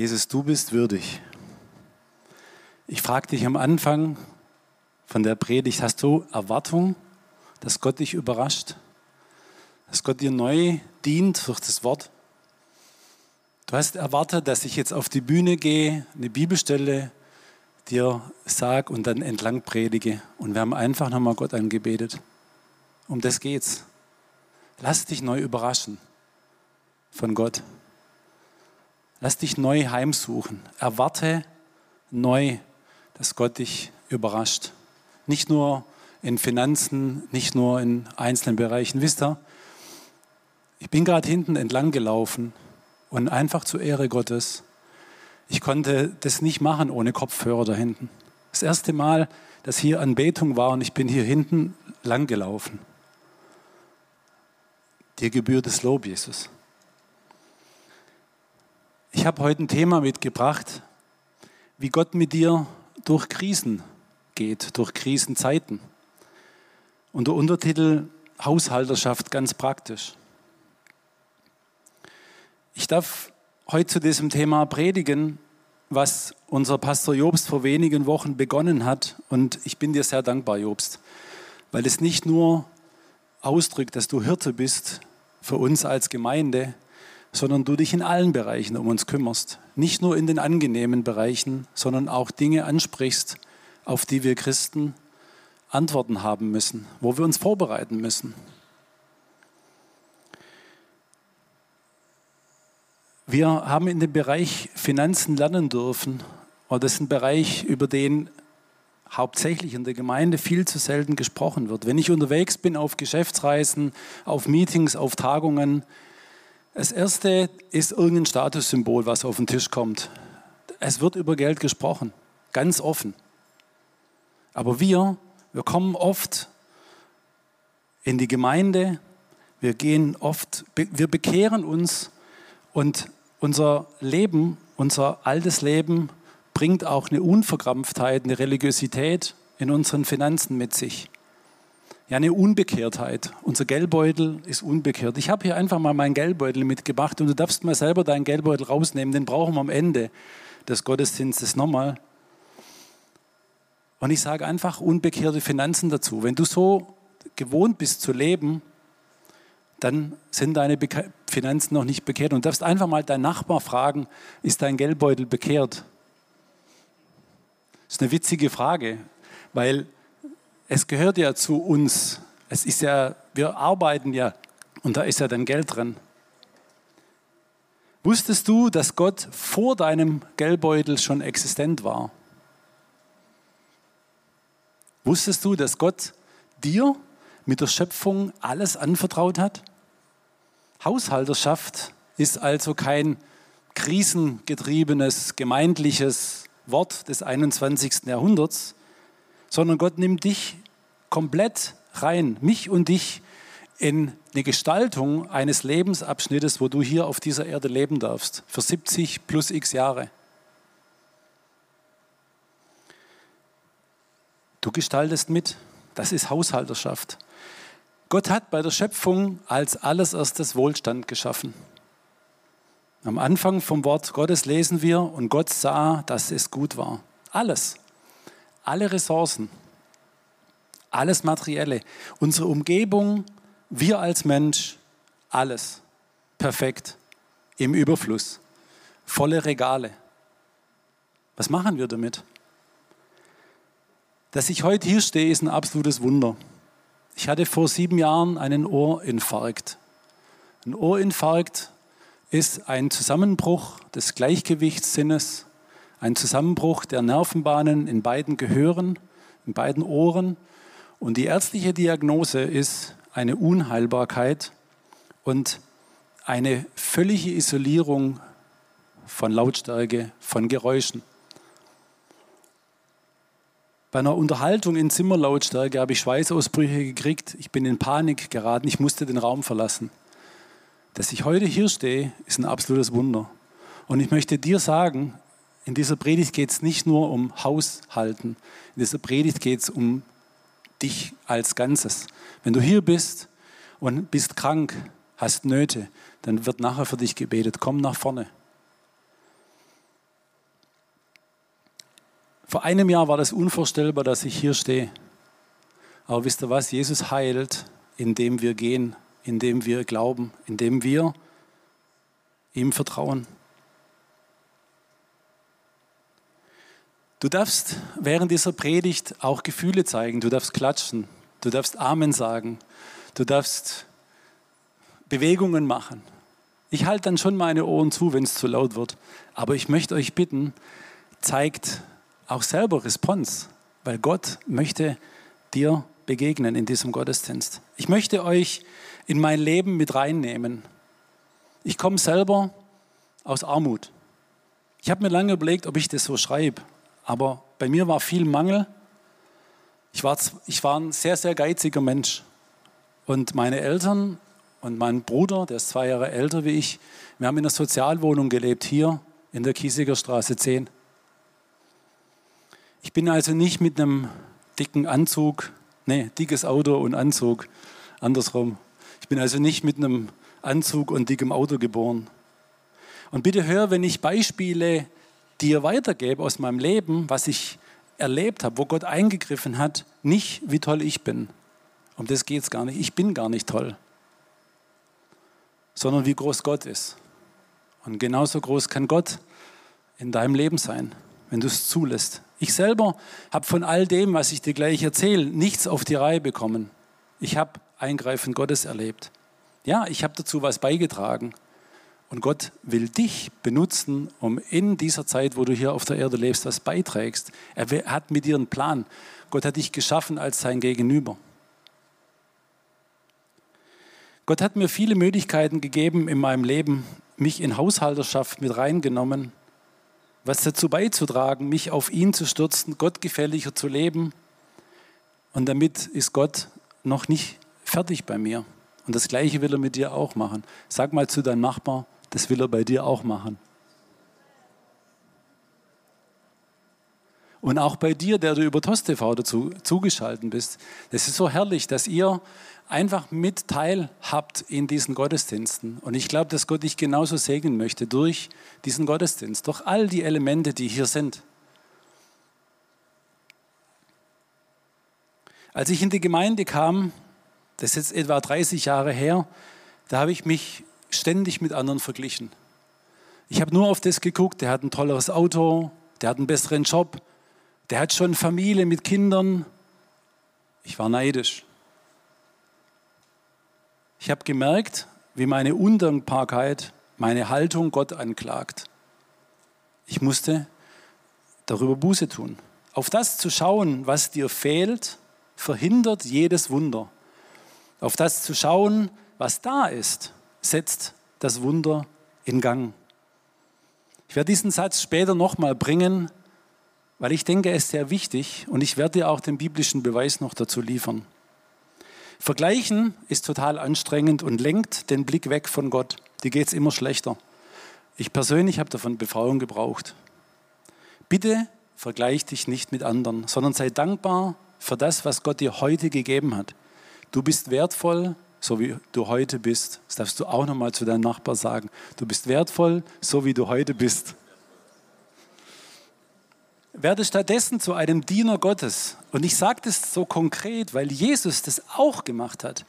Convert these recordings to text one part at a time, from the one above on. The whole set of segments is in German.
Jesus, du bist würdig. Ich frage dich am Anfang von der Predigt, hast du Erwartung, dass Gott dich überrascht? Dass Gott dir neu dient durch das Wort? Du hast erwartet, dass ich jetzt auf die Bühne gehe, eine Bibelstelle dir sage und dann entlang predige. Und wir haben einfach nochmal Gott angebetet. Um das geht's. Lass dich neu überraschen von Gott. Lass dich neu heimsuchen. Erwarte neu, dass Gott dich überrascht. Nicht nur in Finanzen, nicht nur in einzelnen Bereichen. Wisst ihr, ich bin gerade hinten entlang gelaufen und einfach zur Ehre Gottes. Ich konnte das nicht machen ohne Kopfhörer da hinten. Das erste Mal, dass hier Anbetung war und ich bin hier hinten lang gelaufen. Dir gebührt das Lob, Jesus. Ich habe heute ein Thema mitgebracht, wie Gott mit dir durch Krisen geht, durch Krisenzeiten. Und der Untertitel Haushalterschaft ganz praktisch. Ich darf heute zu diesem Thema predigen, was unser Pastor Jobst vor wenigen Wochen begonnen hat. Und ich bin dir sehr dankbar, Jobst, weil es nicht nur ausdrückt, dass du Hirte bist für uns als Gemeinde, sondern du dich in allen Bereichen um uns kümmerst. Nicht nur in den angenehmen Bereichen, sondern auch Dinge ansprichst, auf die wir Christen Antworten haben müssen, wo wir uns vorbereiten müssen. Wir haben in dem Bereich Finanzen lernen dürfen. Und das ist ein Bereich, über den hauptsächlich in der Gemeinde viel zu selten gesprochen wird. Wenn ich unterwegs bin auf Geschäftsreisen, auf Meetings, auf Tagungen, das erste ist irgendein Statussymbol, was auf den Tisch kommt. Es wird über Geld gesprochen, ganz offen. Aber wir, wir kommen oft in die Gemeinde, wir gehen oft, wir bekehren uns und unser Leben, unser altes Leben bringt auch eine Unverkrampftheit, eine Religiosität in unseren Finanzen mit sich ja eine Unbekehrtheit. Unser Geldbeutel ist unbekehrt. Ich habe hier einfach mal meinen Geldbeutel mitgebracht und du darfst mal selber deinen Geldbeutel rausnehmen. Den brauchen wir am Ende des Gottesdienstes nochmal. Und ich sage einfach unbekehrte Finanzen dazu. Wenn du so gewohnt bist zu leben, dann sind deine Finanzen noch nicht bekehrt. Und du darfst einfach mal deinen Nachbar fragen, ist dein Geldbeutel bekehrt? Das ist eine witzige Frage, weil es gehört ja zu uns. Es ist ja, wir arbeiten ja und da ist ja dann Geld drin. Wusstest du, dass Gott vor deinem Geldbeutel schon existent war? Wusstest du, dass Gott dir mit der Schöpfung alles anvertraut hat? Haushalterschaft ist also kein krisengetriebenes, gemeindliches Wort des 21. Jahrhunderts, sondern Gott nimmt dich komplett rein, mich und dich, in eine Gestaltung eines Lebensabschnittes, wo du hier auf dieser Erde leben darfst, für 70 plus x Jahre. Du gestaltest mit, das ist Haushalterschaft. Gott hat bei der Schöpfung als allererstes Wohlstand geschaffen. Am Anfang vom Wort Gottes lesen wir, und Gott sah, dass es gut war. Alles, alle Ressourcen, alles Materielle, unsere Umgebung, wir als Mensch, alles perfekt, im Überfluss, volle Regale. Was machen wir damit? Dass ich heute hier stehe, ist ein absolutes Wunder. Ich hatte vor sieben Jahren einen Ohrinfarkt. Ein Ohrinfarkt ist ein Zusammenbruch des Gleichgewichtssinnes, ein Zusammenbruch der Nervenbahnen in beiden Gehören, in beiden Ohren und die ärztliche Diagnose ist eine Unheilbarkeit und eine völlige Isolierung von Lautstärke, von Geräuschen. Bei einer Unterhaltung in Zimmerlautstärke habe ich Schweißausbrüche gekriegt. Ich bin in Panik geraten. Ich musste den Raum verlassen. Dass ich heute hier stehe, ist ein absolutes Wunder. Und ich möchte dir sagen, in dieser Predigt geht es nicht nur um Haushalten. In dieser Predigt geht es um dich als Ganzes. Wenn du hier bist und bist krank, hast Nöte, dann wird nachher für dich gebetet. Komm nach vorne. Vor einem Jahr war das unvorstellbar, dass ich hier stehe. Aber wisst ihr was? Jesus heilt, indem wir gehen, indem wir glauben, indem wir ihm vertrauen. Du darfst während dieser Predigt auch Gefühle zeigen. Du darfst klatschen. Du darfst Amen sagen. Du darfst Bewegungen machen. Ich halte dann schon meine Ohren zu, wenn es zu laut wird. Aber ich möchte euch bitten, zeigt auch selber Response, weil Gott möchte dir begegnen in diesem Gottesdienst. Ich möchte euch in mein Leben mit reinnehmen. Ich komme selber aus Armut. Ich habe mir lange überlegt, ob ich das so schreibe, aber bei mir war viel Mangel. Ich war, ich war ein sehr, sehr geiziger Mensch. Und meine Eltern und mein Bruder, der ist zwei Jahre älter wie ich, wir haben in einer Sozialwohnung gelebt, hier in der Kiesiger Straße 10. Ich bin also nicht mit einem dicken Anzug, nee, dickes Auto und Anzug, andersrum. Ich bin also nicht mit einem Anzug und dickem Auto geboren. Und bitte hör, wenn ich Beispiele dir weitergebe aus meinem Leben, was ich erlebt habe, wo Gott eingegriffen hat, nicht wie toll ich bin. Um das geht es gar nicht. Ich bin gar nicht toll sondern wie groß Gott ist. Und genauso groß kann Gott in deinem Leben sein, wenn du es zulässt. Ich selber habe von all dem, was ich dir gleich erzähle, nichts auf die Reihe bekommen. Ich habe Eingreifen Gottes erlebt. Ja, ich habe dazu was beigetragen. Und Gott will dich benutzen, um in dieser Zeit, wo du hier auf der Erde lebst, was beiträgst. Er hat mit dir einen Plan. Gott hat dich geschaffen als sein Gegenüber. Gott hat mir viele Möglichkeiten gegeben in meinem Leben, mich in Haushalterschaft mit reingenommen, was dazu beizutragen, mich auf ihn zu stürzen, gottgefälliger zu leben. Und damit ist Gott noch nicht fertig bei mir. Und das Gleiche will er mit dir auch machen. Sag mal zu deinem Nachbar, das will er bei dir auch machen. Und auch bei dir, der du über TOS-TV dazu zugeschaltet bist. Es ist so herrlich, dass ihr einfach mit teilhabt in diesen Gottesdiensten. Und ich glaube, dass Gott dich genauso segnen möchte durch diesen Gottesdienst, durch all die Elemente, die hier sind. Als ich in die Gemeinde kam, das ist jetzt etwa 30 Jahre her, da habe ich mich ständig mit anderen verglichen. Ich habe nur auf das geguckt, der hat ein tolleres Auto, der hat einen besseren Job, der hat schon Familie mit Kindern. Ich war neidisch. Ich habe gemerkt, wie meine Undankbarkeit meine Haltung Gott anklagt. Ich musste darüber Buße tun. Auf das zu schauen, was dir fehlt, verhindert jedes Wunder. Auf das zu schauen, was da ist, setzt das Wunder in Gang. Ich werde diesen Satz später nochmal bringen, weil ich denke, er ist sehr wichtig und ich werde dir auch den biblischen Beweis noch dazu liefern. Vergleichen ist total anstrengend und lenkt den Blick weg von Gott. Die geht es immer schlechter. Ich persönlich habe davon Befreiung gebraucht. Bitte vergleich dich nicht mit anderen, sondern sei dankbar für das, was Gott dir heute gegeben hat. Du bist wertvoll, so wie du heute bist. Das darfst du auch nochmal zu deinem Nachbar sagen. Du bist wertvoll, so wie du heute bist. Werde stattdessen zu einem Diener Gottes. Und ich sage das so konkret, weil Jesus das auch gemacht hat.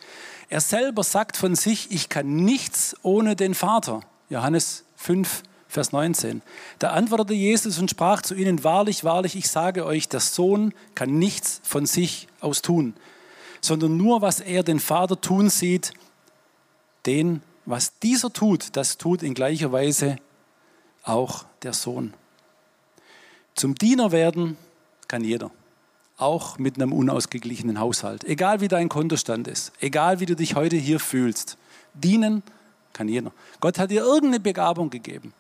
Er selber sagt von sich, ich kann nichts ohne den Vater. Johannes 5, Vers 19. Da antwortete Jesus und sprach zu ihnen, wahrlich, wahrlich, ich sage euch, der Sohn kann nichts von sich aus tun, sondern nur, was er den Vater tun sieht, den, was dieser tut, das tut in gleicher Weise auch der Sohn. Zum Diener werden kann jeder, auch mit einem unausgeglichenen Haushalt. Egal wie dein Kontostand ist, egal wie du dich heute hier fühlst. Dienen kann jeder. Gott hat dir irgendeine Begabung gegeben.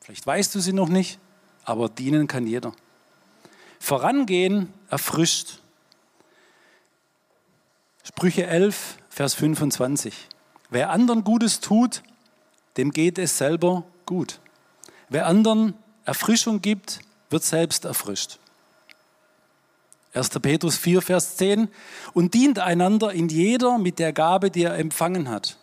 Vielleicht weißt du sie noch nicht, aber dienen kann jeder. Vorangehen erfrischt. Sprüche 11, Vers 25. Wer anderen Gutes tut, dem geht es selber gut. Wer anderen Erfrischung gibt, wird selbst erfrischt. 1. Petrus 4, Vers 10. Und dient einander in jeder mit der Gabe, die er empfangen hat.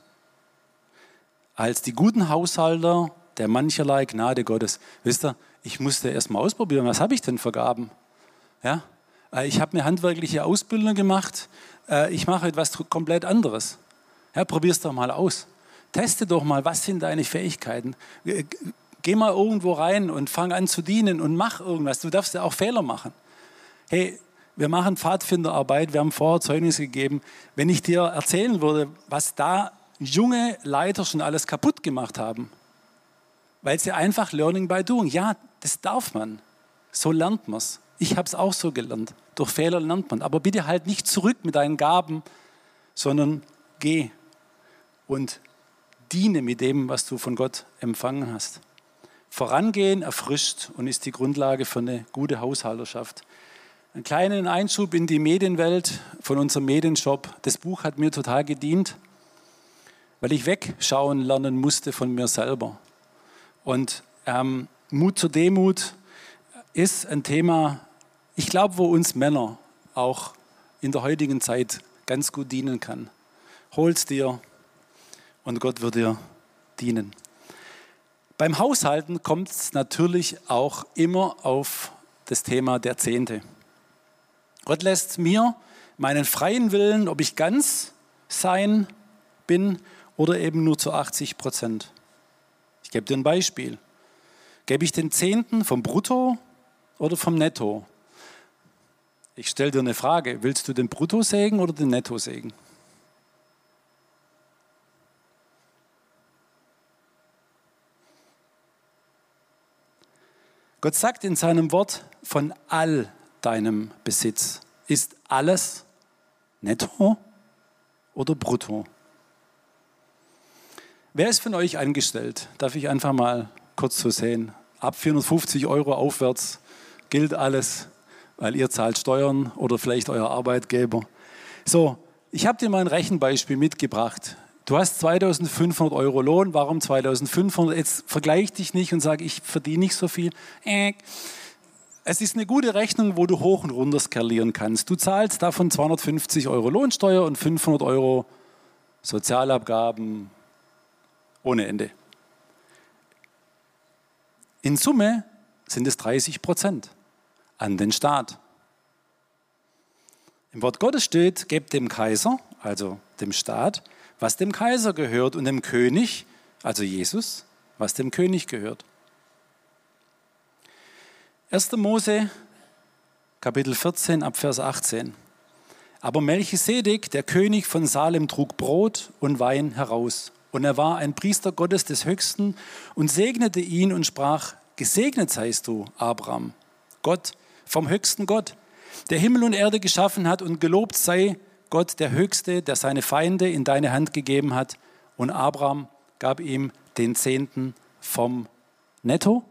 Als die guten Haushalter der mancherlei Gnade Gottes. Wisst ihr, ich musste erst mal ausprobieren, was habe ich denn für Gaben? Ja? Äh, ich habe eine handwerkliche Ausbildung gemacht, äh, ich mache etwas komplett anderes. Ja, Probier es doch mal aus. Teste doch mal, was sind deine Fähigkeiten. Geh mal irgendwo rein und fang an zu dienen und mach irgendwas. Du darfst ja auch Fehler machen. Hey, wir machen Pfadfinderarbeit, wir haben vorher Zeugnis gegeben. Wenn ich dir erzählen würde, was da junge Leiter schon alles kaputt gemacht haben, weil sie einfach Learning by Doing, ja, das darf man. So lernt man es. Ich habe es auch so gelernt. Durch Fehler lernt man. Aber bitte halt nicht zurück mit deinen Gaben, sondern geh und diene mit dem, was du von Gott empfangen hast. Vorangehen erfrischt und ist die Grundlage für eine gute Haushalterschaft. Einen kleinen Einschub in die Medienwelt von unserem Medienshop. Das Buch hat mir total gedient, weil ich wegschauen lernen musste von mir selber. Und ähm, Mut zur Demut ist ein Thema, ich glaube, wo uns Männer auch in der heutigen Zeit ganz gut dienen kann. Hol's dir und Gott wird dir dienen. Beim Haushalten kommt es natürlich auch immer auf das Thema der Zehnte. Gott lässt mir meinen freien Willen, ob ich ganz sein bin oder eben nur zu 80 Prozent. Ich gebe dir ein Beispiel. Gebe ich den Zehnten vom Brutto oder vom Netto? Ich stelle dir eine Frage. Willst du den Bruttosegen oder den Nettosegen? Gott sagt in seinem Wort, von all deinem Besitz ist alles netto oder brutto. Wer ist von euch angestellt? Darf ich einfach mal kurz so sehen? Ab 450 Euro aufwärts gilt alles, weil ihr zahlt Steuern oder vielleicht euer Arbeitgeber. So, ich habe dir mal ein Rechenbeispiel mitgebracht. Du hast 2500 Euro Lohn, warum 2500? Jetzt vergleich dich nicht und sag, ich verdiene nicht so viel. Äh. Es ist eine gute Rechnung, wo du hoch und runter skalieren kannst. Du zahlst davon 250 Euro Lohnsteuer und 500 Euro Sozialabgaben ohne Ende. In Summe sind es 30 Prozent an den Staat. Im Wort Gottes steht, gebt dem Kaiser, also dem Staat, was dem Kaiser gehört und dem König, also Jesus, was dem König gehört. 1. Mose, Kapitel 14, ab Vers 18. Aber Melchisedek, der König von Salem, trug Brot und Wein heraus. Und er war ein Priester Gottes des Höchsten und segnete ihn und sprach, Gesegnet seist du, Abraham, Gott vom höchsten Gott, der Himmel und Erde geschaffen hat und gelobt sei Gott der Höchste, der seine Feinde in deine Hand gegeben hat. Und Abraham gab ihm den Zehnten vom Netto,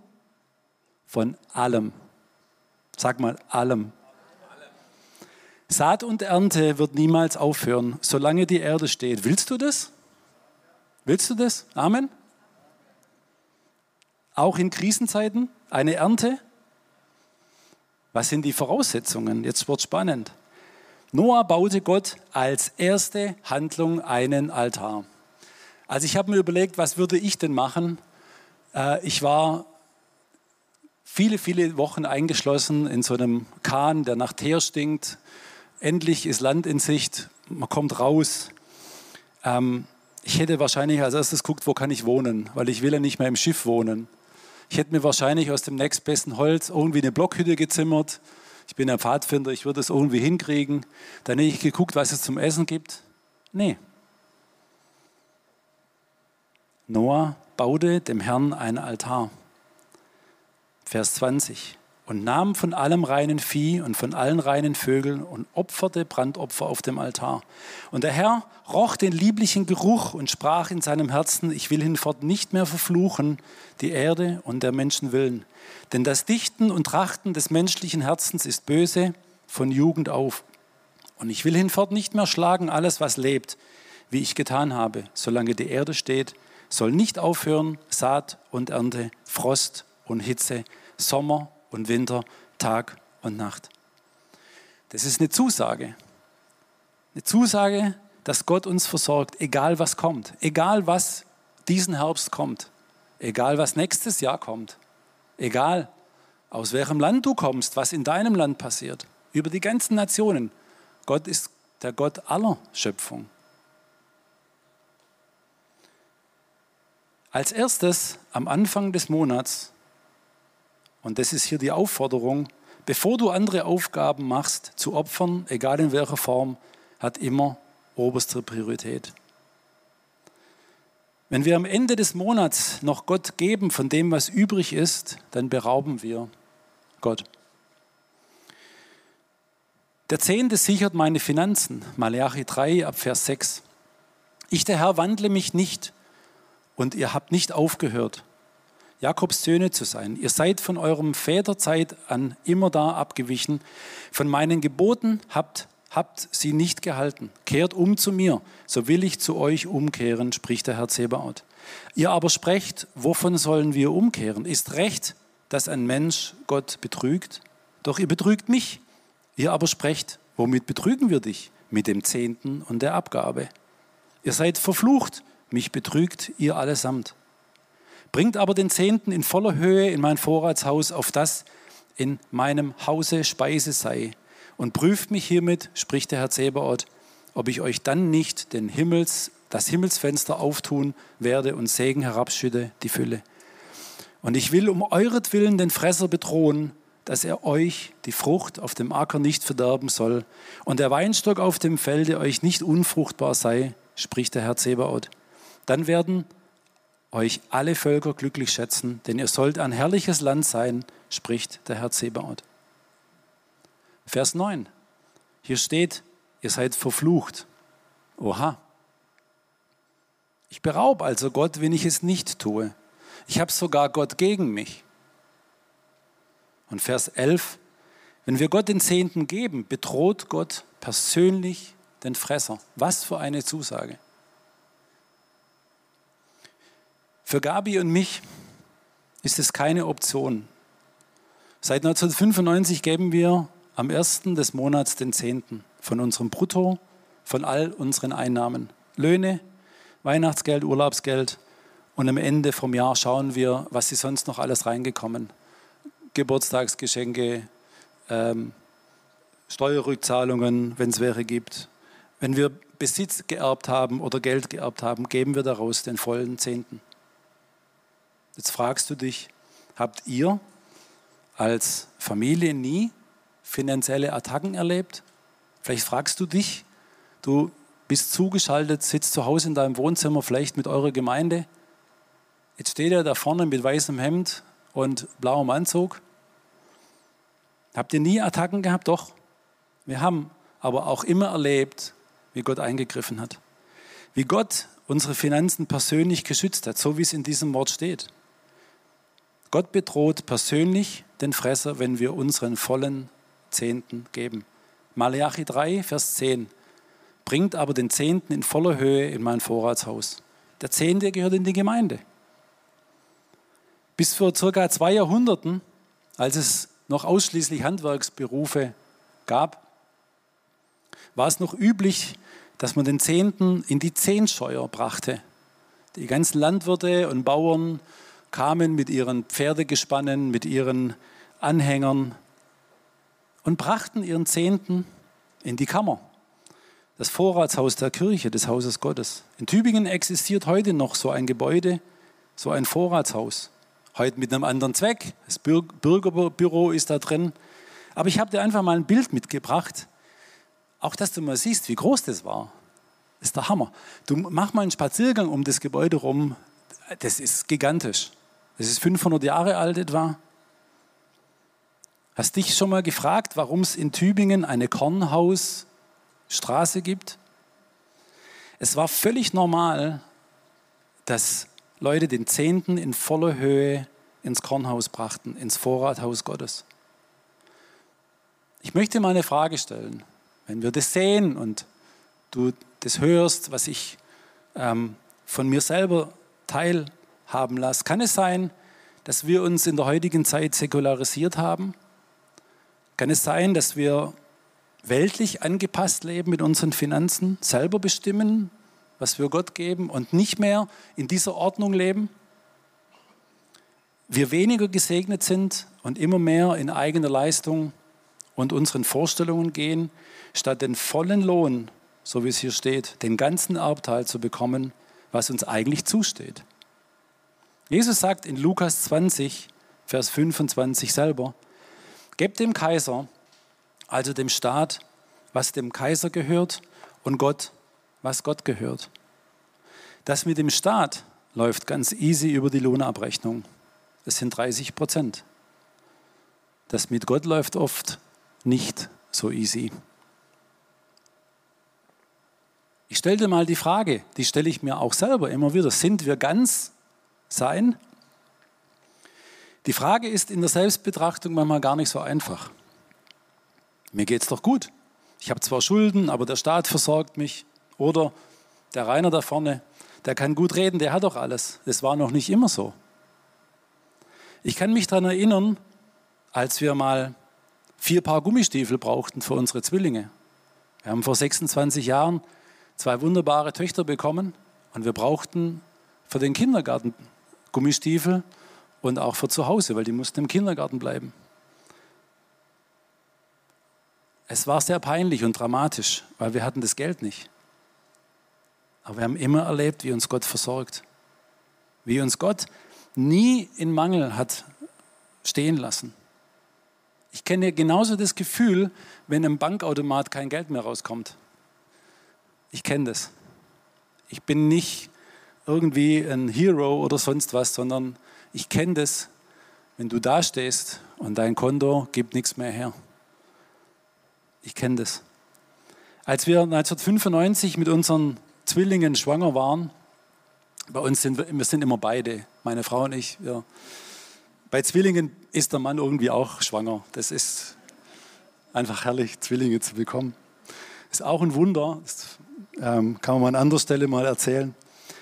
von allem. Sag mal, allem. Saat und Ernte wird niemals aufhören, solange die Erde steht. Willst du das? Willst du das? Amen. Auch in Krisenzeiten eine Ernte? Was sind die Voraussetzungen? Jetzt wird spannend. Noah baute Gott als erste Handlung einen Altar. Also ich habe mir überlegt, was würde ich denn machen? Äh, ich war viele, viele Wochen eingeschlossen in so einem Kahn, der nach Teer stinkt. Endlich ist Land in Sicht, man kommt raus. Ähm, ich hätte wahrscheinlich als erstes geguckt, wo kann ich wohnen, weil ich will ja nicht mehr im Schiff wohnen. Ich hätte mir wahrscheinlich aus dem nächstbesten Holz irgendwie eine Blockhütte gezimmert, ich bin ein Pfadfinder, ich würde es irgendwie hinkriegen. Dann hätte ich geguckt, was es zum Essen gibt. Nee. Noah baute dem Herrn einen Altar. Vers 20 und nahm von allem reinen Vieh und von allen reinen Vögeln und opferte Brandopfer auf dem Altar. Und der Herr roch den lieblichen Geruch und sprach in seinem Herzen, ich will hinfort nicht mehr verfluchen, die Erde und der Menschen willen. Denn das Dichten und Trachten des menschlichen Herzens ist böse von Jugend auf. Und ich will hinfort nicht mehr schlagen alles, was lebt, wie ich getan habe, solange die Erde steht, soll nicht aufhören Saat und Ernte, Frost und Hitze, Sommer und Winter, Tag und Nacht. Das ist eine Zusage. Eine Zusage, dass Gott uns versorgt, egal was kommt, egal was diesen Herbst kommt, egal was nächstes Jahr kommt, egal aus welchem Land du kommst, was in deinem Land passiert, über die ganzen Nationen. Gott ist der Gott aller Schöpfung. Als erstes am Anfang des Monats, und das ist hier die Aufforderung, bevor du andere Aufgaben machst, zu opfern, egal in welcher Form, hat immer oberste Priorität. Wenn wir am Ende des Monats noch Gott geben von dem, was übrig ist, dann berauben wir Gott. Der Zehnte sichert meine Finanzen. Malachi 3 ab Vers 6. Ich, der Herr, wandle mich nicht und ihr habt nicht aufgehört, Jakobs Söhne zu sein. Ihr seid von eurem Väterzeit an immer da abgewichen. Von meinen Geboten habt, habt sie nicht gehalten. Kehrt um zu mir, so will ich zu euch umkehren, spricht der Herr Zebaoth. Ihr aber sprecht, wovon sollen wir umkehren? Ist recht, dass ein Mensch Gott betrügt? Doch ihr betrügt mich. Ihr aber sprecht, womit betrügen wir dich? Mit dem Zehnten und der Abgabe. Ihr seid verflucht, mich betrügt ihr allesamt. Bringt aber den Zehnten in voller Höhe in mein Vorratshaus, auf das in meinem Hause Speise sei. Und prüft mich hiermit, spricht der Herr Zebaoth, ob ich euch dann nicht den Himmels, das Himmelsfenster auftun werde und Segen herabschütte, die Fülle. Und ich will um euretwillen den Fresser bedrohen, dass er euch die Frucht auf dem Acker nicht verderben soll und der Weinstock auf dem Felde euch nicht unfruchtbar sei, spricht der Herr Zebaoth. Dann werden euch alle Völker glücklich schätzen, denn ihr sollt ein herrliches Land sein, spricht der Herr Zebaoth. Vers 9. Hier steht, ihr seid verflucht. Oha. Ich beraube also Gott, wenn ich es nicht tue. Ich habe sogar Gott gegen mich. Und Vers 11. Wenn wir Gott den Zehnten geben, bedroht Gott persönlich den Fresser. Was für eine Zusage. Für Gabi und mich ist es keine Option. Seit 1995 geben wir am ersten des Monats den Zehnten von unserem Brutto, von all unseren Einnahmen. Löhne, Weihnachtsgeld, Urlaubsgeld und am Ende vom Jahr schauen wir, was ist sonst noch alles reingekommen. Geburtstagsgeschenke, ähm, Steuerrückzahlungen, wenn es welche gibt. Wenn wir Besitz geerbt haben oder Geld geerbt haben, geben wir daraus den vollen Zehnten. Jetzt fragst du dich, habt ihr als Familie nie finanzielle Attacken erlebt? Vielleicht fragst du dich, du bist zugeschaltet, sitzt zu Hause in deinem Wohnzimmer, vielleicht mit eurer Gemeinde. Jetzt steht er da vorne mit weißem Hemd und blauem Anzug. Habt ihr nie Attacken gehabt? Doch. Wir haben aber auch immer erlebt, wie Gott eingegriffen hat. Wie Gott unsere Finanzen persönlich geschützt hat, so wie es in diesem Wort steht. Gott bedroht persönlich den Fresser, wenn wir unseren vollen Zehnten geben. Malachi 3, Vers 10. Bringt aber den Zehnten in voller Höhe in mein Vorratshaus. Der Zehnte gehört in die Gemeinde. Bis vor circa zwei Jahrhunderten, als es noch ausschließlich Handwerksberufe gab, war es noch üblich, dass man den Zehnten in die Zehnscheuer brachte. Die ganzen Landwirte und Bauern kamen mit ihren Pferdegespannen, mit ihren Anhängern und brachten ihren Zehnten in die Kammer, das Vorratshaus der Kirche, des Hauses Gottes. In Tübingen existiert heute noch so ein Gebäude, so ein Vorratshaus. Heute mit einem anderen Zweck. Das Bürgerbüro ist da drin. Aber ich habe dir einfach mal ein Bild mitgebracht, auch dass du mal siehst, wie groß das war. Das ist der Hammer. Du mach mal einen Spaziergang um das Gebäude rum. Das ist gigantisch. Das ist 500 Jahre alt etwa. Hast dich schon mal gefragt, warum es in Tübingen eine Kornhausstraße gibt? Es war völlig normal, dass Leute den Zehnten in voller Höhe ins Kornhaus brachten, ins Vorrathaus Gottes. Ich möchte mal eine Frage stellen. Wenn wir das sehen und du das hörst, was ich ähm, von mir selber teilhaben lasse, kann es sein, dass wir uns in der heutigen Zeit säkularisiert haben? Kann es sein, dass wir weltlich angepasst leben mit unseren Finanzen, selber bestimmen, was wir Gott geben und nicht mehr in dieser Ordnung leben? wir weniger gesegnet sind und immer mehr in eigener Leistung und unseren Vorstellungen gehen, statt den vollen Lohn, so wie es hier steht, den ganzen Erbteil zu bekommen, was uns eigentlich zusteht. Jesus sagt in Lukas 20, Vers 25 selber, gebt dem Kaiser, also dem Staat, was dem Kaiser gehört und Gott, was Gott gehört. Das mit dem Staat läuft ganz easy über die Lohnabrechnung. Das sind 30 Prozent. Das mit Gott läuft oft nicht so easy. Ich stelle dir mal die Frage, die stelle ich mir auch selber immer wieder. Sind wir ganz sein? Die Frage ist in der Selbstbetrachtung manchmal gar nicht so einfach. Mir geht es doch gut. Ich habe zwar Schulden, aber der Staat versorgt mich. Oder der Rainer da vorne, der kann gut reden, der hat doch alles. Das war noch nicht immer so. Ich kann mich daran erinnern, als wir mal vier Paar Gummistiefel brauchten für unsere Zwillinge. Wir haben vor 26 Jahren zwei wunderbare Töchter bekommen und wir brauchten für den Kindergarten Gummistiefel und auch für zu Hause, weil die mussten im Kindergarten bleiben. Es war sehr peinlich und dramatisch, weil wir hatten das Geld nicht. Aber wir haben immer erlebt, wie uns Gott versorgt. Wie uns Gott nie in Mangel hat stehen lassen. Ich kenne genauso das Gefühl, wenn im Bankautomat kein Geld mehr rauskommt. Ich kenne das. Ich bin nicht irgendwie ein Hero oder sonst was, sondern ich kenne das, wenn du da stehst und dein Konto gibt nichts mehr her. Ich kenne das. Als wir 1995 mit unseren Zwillingen schwanger waren, bei uns sind wir, wir sind immer beide, meine Frau und ich. Wir, bei Zwillingen ist der Mann irgendwie auch schwanger. Das ist einfach herrlich, Zwillinge zu bekommen. Ist auch ein Wunder. Das ähm, kann man an anderer Stelle mal erzählen.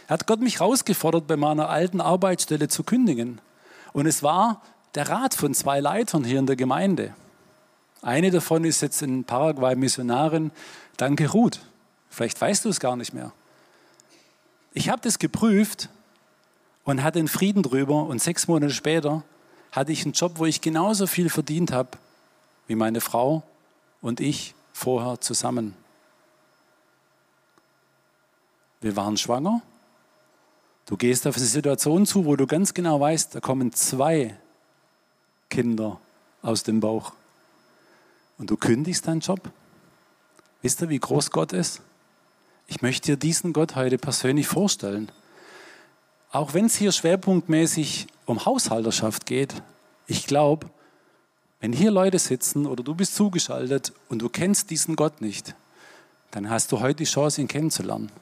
Hat Gott mich herausgefordert, bei meiner alten Arbeitsstelle zu kündigen. Und es war der Rat von zwei Leitern hier in der Gemeinde. Eine davon ist jetzt in Paraguay Missionarin. Danke, Ruth. Vielleicht weißt du es gar nicht mehr. Ich habe das geprüft und hatte einen Frieden drüber. Und sechs Monate später hatte ich einen Job, wo ich genauso viel verdient habe wie meine Frau und ich vorher zusammen. Wir waren schwanger. Du gehst auf eine Situation zu, wo du ganz genau weißt, da kommen zwei Kinder aus dem Bauch und du kündigst deinen Job? Wisst ihr, wie groß Gott ist? Ich möchte dir diesen Gott heute persönlich vorstellen. Auch wenn es hier schwerpunktmäßig um Haushalterschaft geht, ich glaube, wenn hier Leute sitzen oder du bist zugeschaltet und du kennst diesen Gott nicht, dann hast du heute die Chance, ihn kennenzulernen.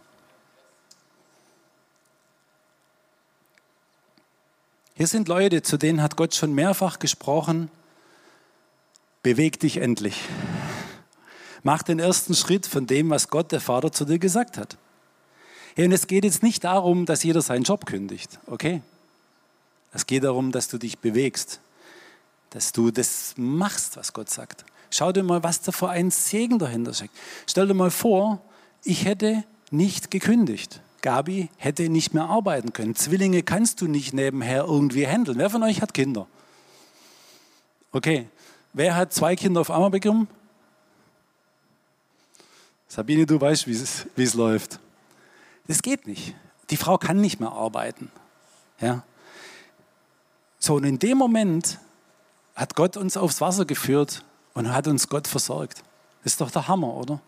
Hier sind Leute, zu denen hat Gott schon mehrfach gesprochen beweg dich endlich. Mach den ersten Schritt von dem, was Gott, der Vater, zu dir gesagt hat. und es geht jetzt nicht darum, dass jeder seinen Job kündigt, okay? Es geht darum, dass du dich bewegst, dass du das machst, was Gott sagt. Schau dir mal, was da für ein Segen dahinter steckt. Stell dir mal vor, ich hätte nicht gekündigt. Gabi hätte nicht mehr arbeiten können. Zwillinge kannst du nicht nebenher irgendwie handeln. Wer von euch hat Kinder? Okay, Wer hat zwei Kinder auf einmal bekommen? Sabine, du weißt, wie es, läuft. Das geht nicht. Die Frau kann nicht mehr arbeiten. Ja? So, und in dem Moment hat Gott uns aufs Wasser geführt und hat uns Gott versorgt. Das ist doch der Hammer, oder?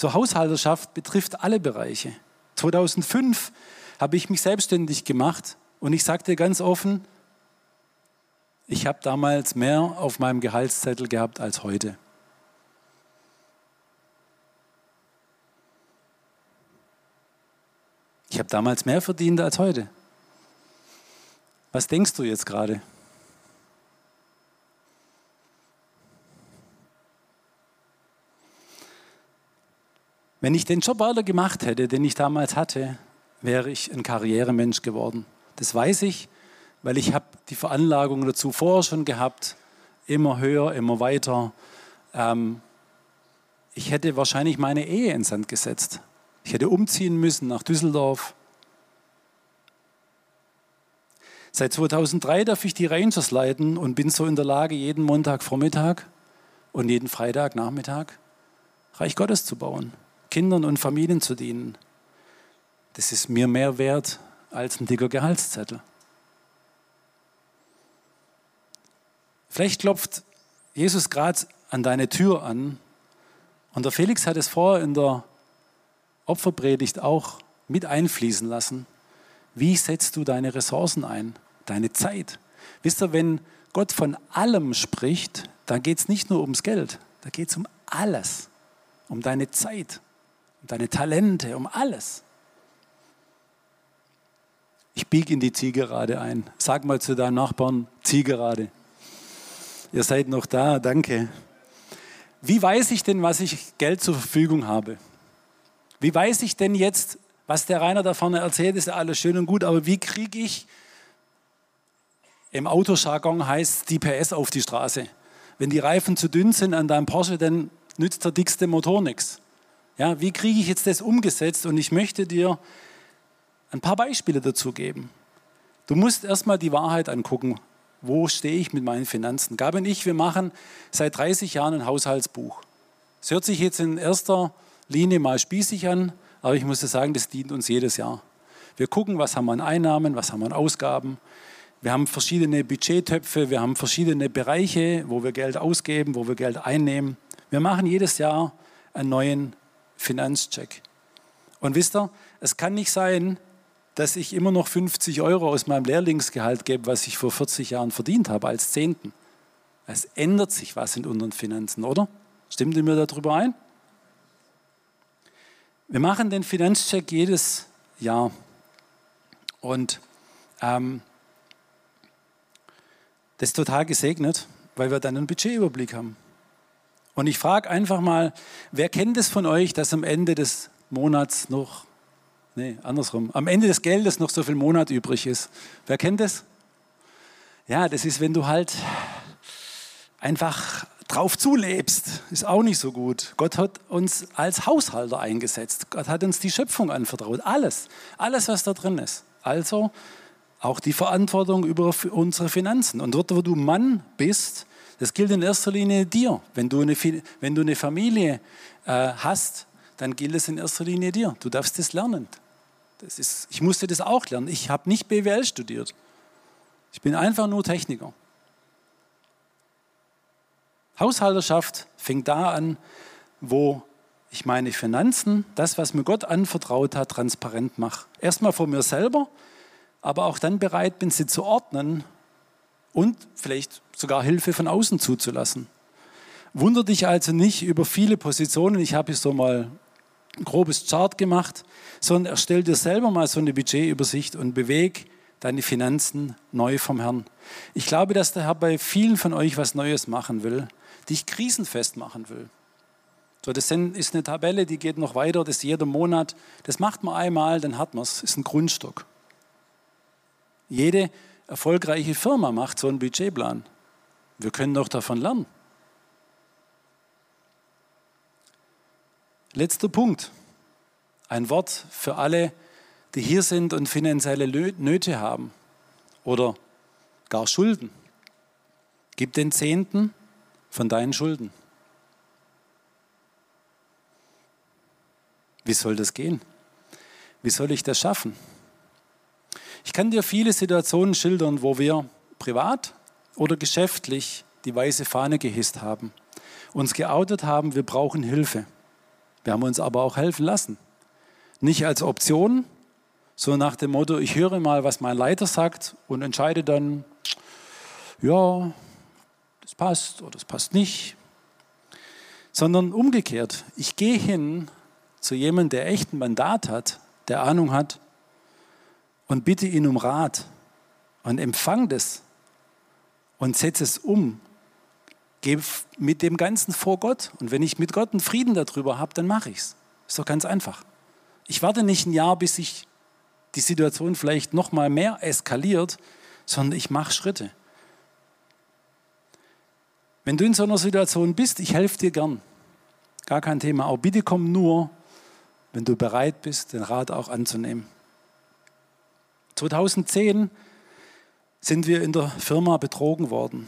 So Haushalterschaft betrifft alle Bereiche. 2005 habe ich mich selbstständig gemacht und ich sagte ganz offen, ich habe damals mehr auf meinem Gehaltszettel gehabt als heute. Ich habe damals mehr verdient als heute. Was denkst du jetzt gerade? Wenn ich den Job weiter gemacht hätte, den ich damals hatte, wäre ich ein Karrieremensch geworden. Das weiß ich, weil ich habe die Veranlagung dazu vorher schon gehabt, immer höher, immer weiter. Ähm, ich hätte wahrscheinlich meine Ehe ins Sand gesetzt. Ich hätte umziehen müssen nach Düsseldorf. Seit 2003 darf ich die Rangers leiten und bin so in der Lage, jeden Montagvormittag und jeden Freitagnachmittag Reich Gottes zu bauen, Kindern und Familien zu dienen. Das ist mir mehr wert als ein dicker Gehaltszettel. Vielleicht klopft Jesus gerade an deine Tür an und der Felix hat es vorher in der Opferpredigt auch mit einfließen lassen. Wie setzt du deine Ressourcen ein? deine Zeit. Wisst ihr, wenn Gott von allem spricht, dann geht es nicht nur ums Geld, da geht es um alles. Um deine Zeit, deine Talente, um alles. Ich biege in die Zielgerade ein. Sag mal zu deinen Nachbarn, Zielgerade. Ihr seid noch da, danke. Wie weiß ich denn, was ich Geld zur Verfügung habe? Wie weiß ich denn jetzt, was der Rainer da vorne erzählt, ist ja alles schön und gut, aber wie kriege ich im Autojargon heißt die PS auf die Straße. Wenn die Reifen zu dünn sind an deinem Porsche, dann nützt der dickste Motor nichts. Ja, wie kriege ich jetzt das umgesetzt? Und ich möchte dir ein paar Beispiele dazu geben. Du musst erstmal die Wahrheit angucken. Wo stehe ich mit meinen Finanzen? Gabi und ich, wir machen seit 30 Jahren ein Haushaltsbuch. Es hört sich jetzt in erster Linie mal spießig an, aber ich muss sagen, das dient uns jedes Jahr. Wir gucken, was haben wir an Einnahmen, was haben wir an Ausgaben. Wir haben verschiedene Budgettöpfe, wir haben verschiedene Bereiche, wo wir Geld ausgeben, wo wir Geld einnehmen. Wir machen jedes Jahr einen neuen Finanzcheck. Und wisst ihr, es kann nicht sein, dass ich immer noch 50 Euro aus meinem Lehrlingsgehalt gebe, was ich vor 40 Jahren verdient habe, als Zehnten. Es ändert sich was in unseren Finanzen, oder? Stimmt ihr mir darüber ein? Wir machen den Finanzcheck jedes Jahr. Und ähm, das ist total gesegnet, weil wir dann einen Budgetüberblick haben. Und ich frage einfach mal, wer kennt es von euch, dass am Ende des Monats noch, nee, andersrum, am Ende des Geldes noch so viel Monat übrig ist? Wer kennt es? Ja, das ist, wenn du halt einfach drauf zulebst, ist auch nicht so gut. Gott hat uns als Haushalter eingesetzt. Gott hat uns die Schöpfung anvertraut. Alles, alles, was da drin ist. Also auch die Verantwortung über unsere Finanzen. Und dort, wo du Mann bist, das gilt in erster Linie dir. Wenn du eine, wenn du eine Familie äh, hast, dann gilt es in erster Linie dir. Du darfst das lernen. Das ist, ich musste das auch lernen. Ich habe nicht BWL studiert. Ich bin einfach nur Techniker. Haushalterschaft fängt da an, wo ich meine Finanzen, das, was mir Gott anvertraut hat, transparent mache. Erstmal vor mir selber, aber auch dann bereit bin, sie zu ordnen und vielleicht sogar Hilfe von außen zuzulassen. Wunder dich also nicht über viele Positionen. Ich habe hier so mal ein grobes Chart gemacht, sondern erstell dir selber mal so eine Budgetübersicht und beweg deine Finanzen neu vom Herrn. Ich glaube, dass der Herr bei vielen von euch was Neues machen will, dich krisenfest machen will. So, das ist eine Tabelle, die geht noch weiter, das ist jeder Monat. Das macht man einmal, dann hat man es. Ist ein Grundstock. Jede erfolgreiche Firma macht so einen Budgetplan. Wir können doch davon lernen. Letzter Punkt. Ein Wort für alle, die hier sind und finanzielle Nöte haben oder gar Schulden. Gib den Zehnten von deinen Schulden. Wie soll das gehen? Wie soll ich das schaffen? Ich kann dir viele Situationen schildern, wo wir privat oder geschäftlich die weiße Fahne gehisst haben, uns geoutet haben, wir brauchen Hilfe. Wir haben uns aber auch helfen lassen. Nicht als Option, sondern nach dem Motto, ich höre mal, was mein Leiter sagt und entscheide dann, ja, das passt oder das passt nicht. Sondern umgekehrt, ich gehe hin zu jemandem, der echt ein Mandat hat, der Ahnung hat, und bitte ihn um Rat und empfang das und setze es um. Geh mit dem Ganzen vor Gott. Und wenn ich mit Gott einen Frieden darüber habe, dann mache ich es. Ist doch ganz einfach. Ich warte nicht ein Jahr, bis sich die Situation vielleicht noch mal mehr eskaliert, sondern ich mache Schritte. Wenn du in so einer Situation bist, ich helfe dir gern. Gar kein Thema. Aber bitte komm nur, wenn du bereit bist, den Rat auch anzunehmen. 2010 sind wir in der Firma betrogen worden.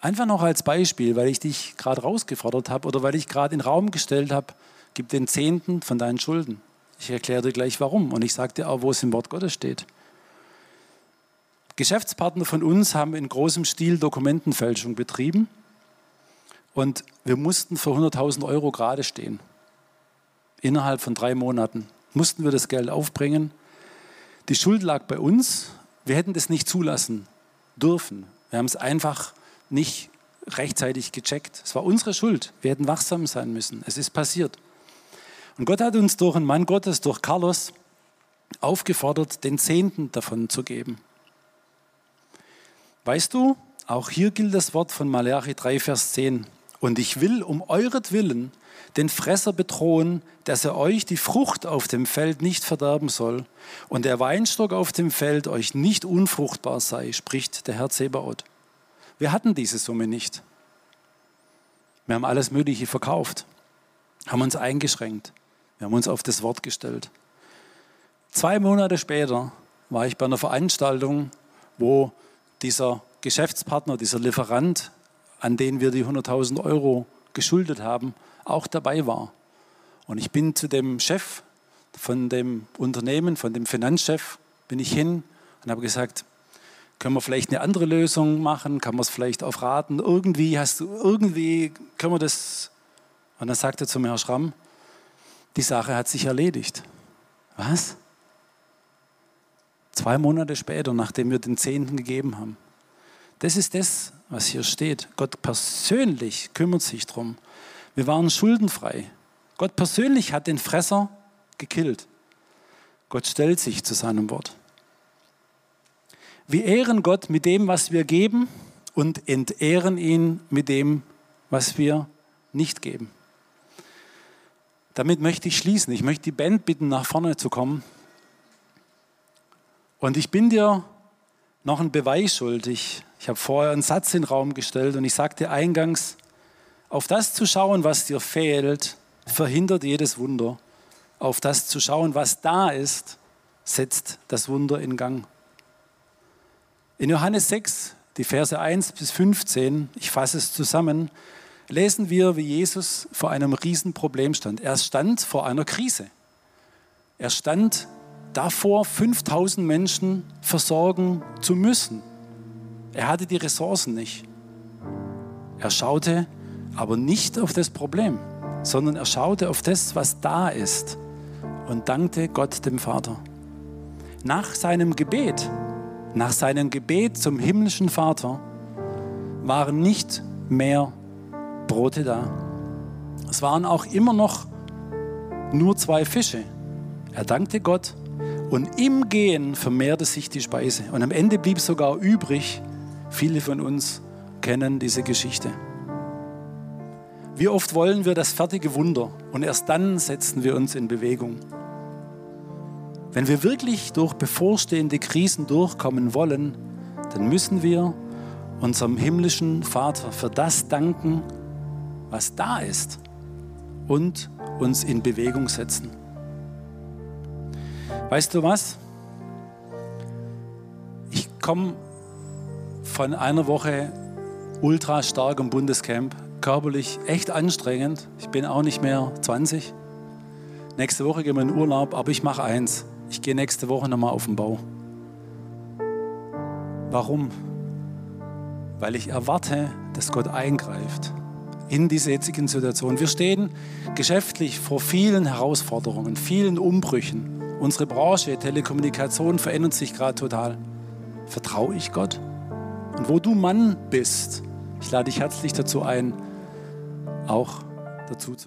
Einfach noch als Beispiel, weil ich dich gerade rausgefordert habe oder weil ich gerade in den Raum gestellt habe, gib den Zehnten von deinen Schulden. Ich erkläre dir gleich warum und ich sage dir auch, wo es im Wort Gottes steht. Geschäftspartner von uns haben in großem Stil Dokumentenfälschung betrieben und wir mussten für 100.000 Euro gerade stehen. Innerhalb von drei Monaten mussten wir das Geld aufbringen. Die Schuld lag bei uns. Wir hätten das nicht zulassen dürfen. Wir haben es einfach nicht rechtzeitig gecheckt. Es war unsere Schuld. Wir hätten wachsam sein müssen. Es ist passiert. Und Gott hat uns durch einen Mann Gottes, durch Carlos, aufgefordert, den Zehnten davon zu geben. Weißt du, auch hier gilt das Wort von Malachi 3, Vers 10. Und ich will um euretwillen den Fresser bedrohen, dass er euch die Frucht auf dem Feld nicht verderben soll und der Weinstock auf dem Feld euch nicht unfruchtbar sei, spricht der Herr Zebaoth. Wir hatten diese Summe nicht. Wir haben alles Mögliche verkauft, haben uns eingeschränkt, wir haben uns auf das Wort gestellt. Zwei Monate später war ich bei einer Veranstaltung, wo dieser Geschäftspartner, dieser Lieferant, an den wir die 100.000 Euro geschuldet haben, auch dabei war. Und ich bin zu dem Chef von dem Unternehmen, von dem Finanzchef, bin ich hin und habe gesagt, können wir vielleicht eine andere Lösung machen? Kann man es vielleicht auf Raten? Irgendwie hast du, irgendwie können wir das. Und dann sagte er zu mir, Herr Schramm, die Sache hat sich erledigt. Was? Zwei Monate später, nachdem wir den Zehnten gegeben haben. Das ist das, was hier steht. Gott persönlich kümmert sich darum. Wir waren schuldenfrei. Gott persönlich hat den Fresser gekillt. Gott stellt sich zu seinem Wort. Wir ehren Gott mit dem, was wir geben und entehren ihn mit dem, was wir nicht geben. Damit möchte ich schließen. Ich möchte die Band bitten, nach vorne zu kommen. Und ich bin dir noch einen Beweis schuldig. Ich habe vorher einen Satz in den Raum gestellt und ich sagte eingangs, auf das zu schauen, was dir fehlt, verhindert jedes Wunder. Auf das zu schauen, was da ist, setzt das Wunder in Gang. In Johannes 6, die Verse 1 bis 15, ich fasse es zusammen, lesen wir, wie Jesus vor einem Riesenproblem stand. Er stand vor einer Krise. Er stand davor, 5000 Menschen versorgen zu müssen. Er hatte die Ressourcen nicht. Er schaute aber nicht auf das Problem, sondern er schaute auf das, was da ist und dankte Gott dem Vater. Nach seinem Gebet, nach seinem Gebet zum himmlischen Vater waren nicht mehr Brote da. Es waren auch immer noch nur zwei Fische. Er dankte Gott und im Gehen vermehrte sich die Speise. Und am Ende blieb sogar übrig, viele von uns kennen diese Geschichte. Wie oft wollen wir das fertige Wunder und erst dann setzen wir uns in Bewegung. Wenn wir wirklich durch bevorstehende Krisen durchkommen wollen, dann müssen wir unserem himmlischen Vater für das danken, was da ist und uns in Bewegung setzen. Weißt du was? Ich komme von einer Woche ultra starkem Bundescamp, körperlich echt anstrengend. Ich bin auch nicht mehr 20. Nächste Woche gehen wir in Urlaub, aber ich mache eins. Ich gehe nächste Woche nochmal auf den Bau. Warum? Weil ich erwarte, dass Gott eingreift in dieser jetzigen Situation. Wir stehen geschäftlich vor vielen Herausforderungen, vielen Umbrüchen. Unsere Branche, Telekommunikation verändert sich gerade total. Vertraue ich Gott? Und wo du Mann bist, ich lade dich herzlich dazu ein, auch dazu zu kommen.